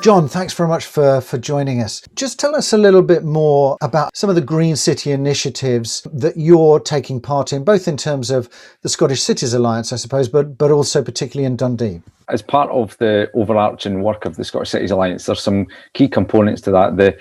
John, thanks very much for, for joining us. Just tell us a little bit more about some of the Green City initiatives that you're taking part in, both in terms of the Scottish Cities Alliance, I suppose, but, but also particularly in Dundee. As part of the overarching work of the Scottish Cities Alliance, there's some key components to that. The,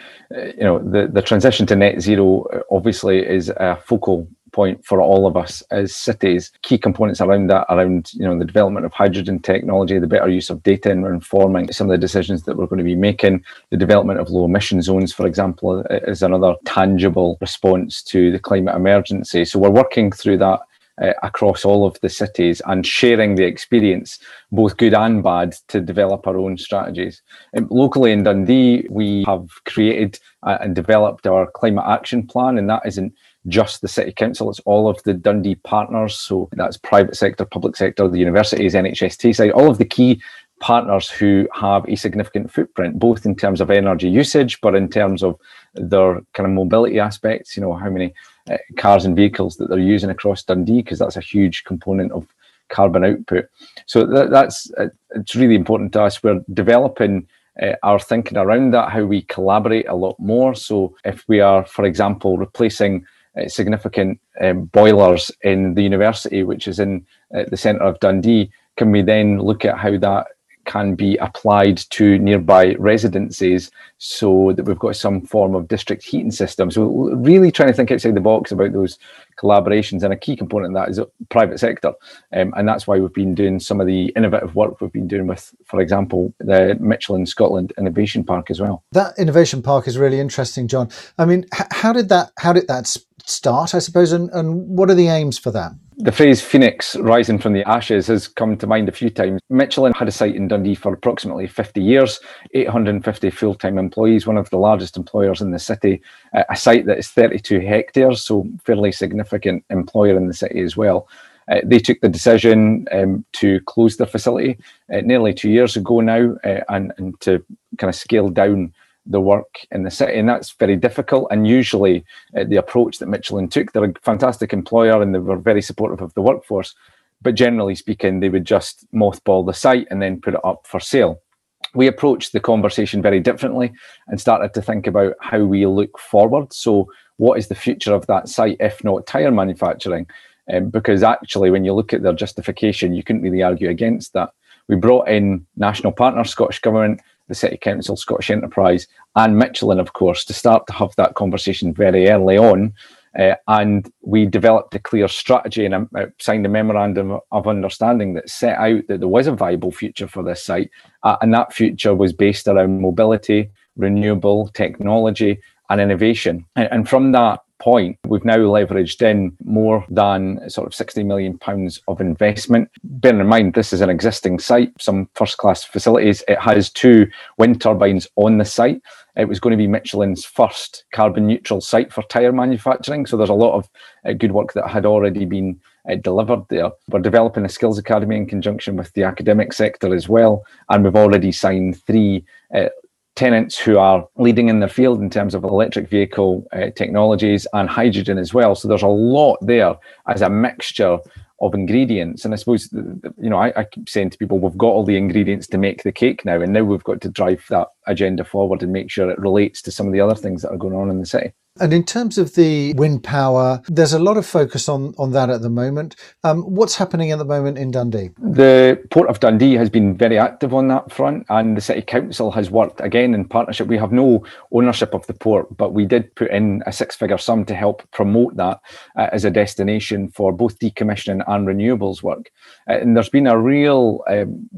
you know, the, the transition to net zero obviously is a focal point for all of us as cities. Key components around that, around you know the development of hydrogen technology, the better use of data in informing some of the decisions that we're going to be making. The development of low emission zones, for example, is another tangible response to the climate emergency. So we're working through that uh, across all of the cities and sharing the experience, both good and bad, to develop our own strategies. Um, locally in Dundee, we have created uh, and developed our climate action plan, and that isn't just the city council, it's all of the Dundee partners. So that's private sector, public sector, the universities, NHS Tayside, all of the key partners who have a significant footprint, both in terms of energy usage, but in terms of their kind of mobility aspects, you know, how many uh, cars and vehicles that they're using across Dundee, because that's a huge component of carbon output. So that, that's, uh, it's really important to us. We're developing uh, our thinking around that, how we collaborate a lot more. So if we are, for example, replacing significant um, boilers in the university, which is in uh, the centre of Dundee, can we then look at how that can be applied to nearby residences so that we've got some form of district heating system. So really trying to think outside the box about those collaborations and a key component of that is the private sector. Um, and that's why we've been doing some of the innovative work we've been doing with, for example, the Michelin Scotland Innovation Park as well. That innovation park is really interesting, John. I mean, how did that how did that start, I suppose, and, and what are the aims for that? The phrase phoenix rising from the ashes has come to mind a few times. Michelin had a site in Dundee for approximately 50 years, 850 full time employees, one of the largest employers in the city, a site that is 32 hectares, so fairly significant employer in the city as well. Uh, they took the decision um, to close their facility uh, nearly two years ago now uh, and, and to kind of scale down the work in the city, and that's very difficult. And usually, uh, the approach that Michelin took, they're a fantastic employer and they were very supportive of the workforce. But generally speaking, they would just mothball the site and then put it up for sale. We approached the conversation very differently and started to think about how we look forward. So, what is the future of that site, if not tyre manufacturing? Um, because actually, when you look at their justification, you couldn't really argue against that. We brought in national partners, Scottish Government, the City Council, Scottish Enterprise, and Michelin, of course, to start to have that conversation very early on. Uh, and we developed a clear strategy and uh, signed a memorandum of understanding that set out that there was a viable future for this site. Uh, and that future was based around mobility, renewable technology, and innovation. And, and from that point, we've now leveraged in more than sort of 60 million pounds of investment. Bearing in mind, this is an existing site, some first class facilities. It has two wind turbines on the site. It was going to be Michelin's first carbon neutral site for tyre manufacturing. So there's a lot of uh, good work that had already been uh, delivered there. We're developing a skills academy in conjunction with the academic sector as well. And we've already signed three uh, tenants who are leading in their field in terms of electric vehicle uh, technologies and hydrogen as well. So there's a lot there as a mixture of ingredients. And I suppose, you know, I, I, keep saying to people, we've got all the ingredients to make the cake now, and now we've got to drive that agenda forward and make sure it relates to some of the other things that are going on in the city. And in terms of the wind power, there's a lot of focus on, on that at the moment. Um, what's happening at the moment in Dundee? The Port of Dundee has been very active on that front, and the City Council has worked again in partnership. We have no ownership of the port, but we did put in a six figure sum to help promote that uh, as a destination for both decommissioning and renewables work. Uh, and there's been a real um,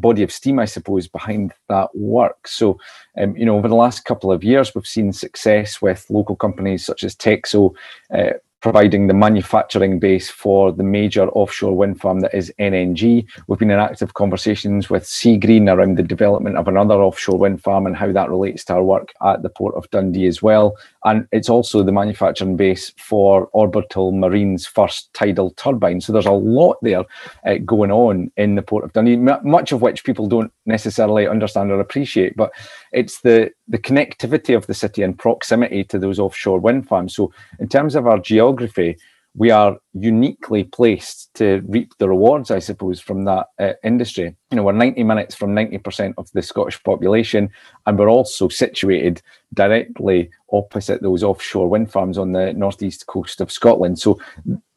body of steam, I suppose, behind that work. So, um, you know, over the last couple of years, we've seen success with local companies such as Texo, uh, providing the manufacturing base for the major offshore wind farm that is NNG. We've been in active conversations with Seagreen around the development of another offshore wind farm and how that relates to our work at the Port of Dundee as well. And it's also the manufacturing base for Orbital Marine's first tidal turbine. So there's a lot there uh, going on in the Port of Dundee, m- much of which people don't necessarily understand or appreciate. But it's the, the connectivity of the city and proximity to those offshore wind farms. So in terms of our geography, we are uniquely placed to reap the rewards, I suppose, from that uh, industry. You know, we're 90 minutes from 90% of the Scottish population, and we're also situated directly opposite those offshore wind farms on the northeast coast of Scotland. So,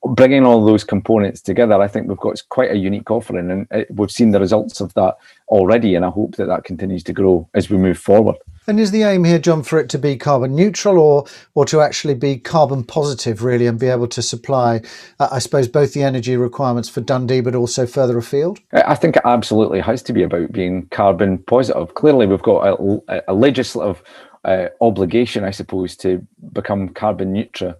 bringing all those components together, I think we've got quite a unique offering, and uh, we've seen the results of that already. And I hope that that continues to grow as we move forward. And is the aim here, John, for it to be carbon neutral or or to actually be carbon positive, really, and be able to supply, uh, I suppose, both the energy requirements for Dundee, but also further afield? I think it absolutely has to be about being carbon positive. Clearly, we've got a, a legislative uh, obligation, I suppose, to become carbon neutral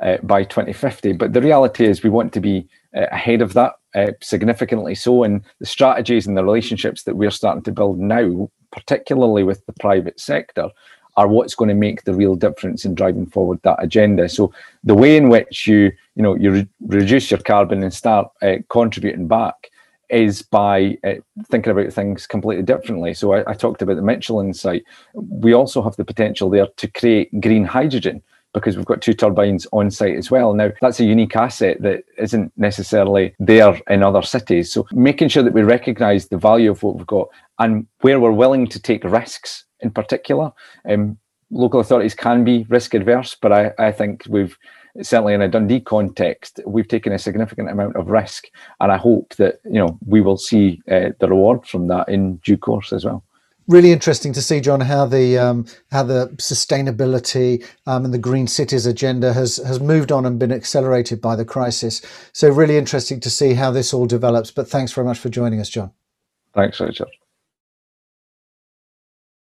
uh, by 2050. But the reality is, we want to be uh, ahead of that uh, significantly so. And the strategies and the relationships that we're starting to build now particularly with the private sector, are what's going to make the real difference in driving forward that agenda. So the way in which you, you know, you re- reduce your carbon and start uh, contributing back is by uh, thinking about things completely differently. So I, I, talked about the Michelin site. We also have the potential there to create green hydrogen because we've got two turbines on site as well. Now, that's a unique asset that isn't necessarily there in other cities. So making sure that we recognise the value of what we've got and where we're willing to take risks in particular. Um, local authorities can be risk adverse, but I, I think we've certainly in a Dundee context, we've taken a significant amount of risk, and I hope that you know we will see uh, the reward from that in due course as well. Really interesting to see, John, how the um, how the sustainability um, and the green cities agenda has has moved on and been accelerated by the crisis. So really interesting to see how this all develops. But thanks very much for joining us, John. Thanks, Richard.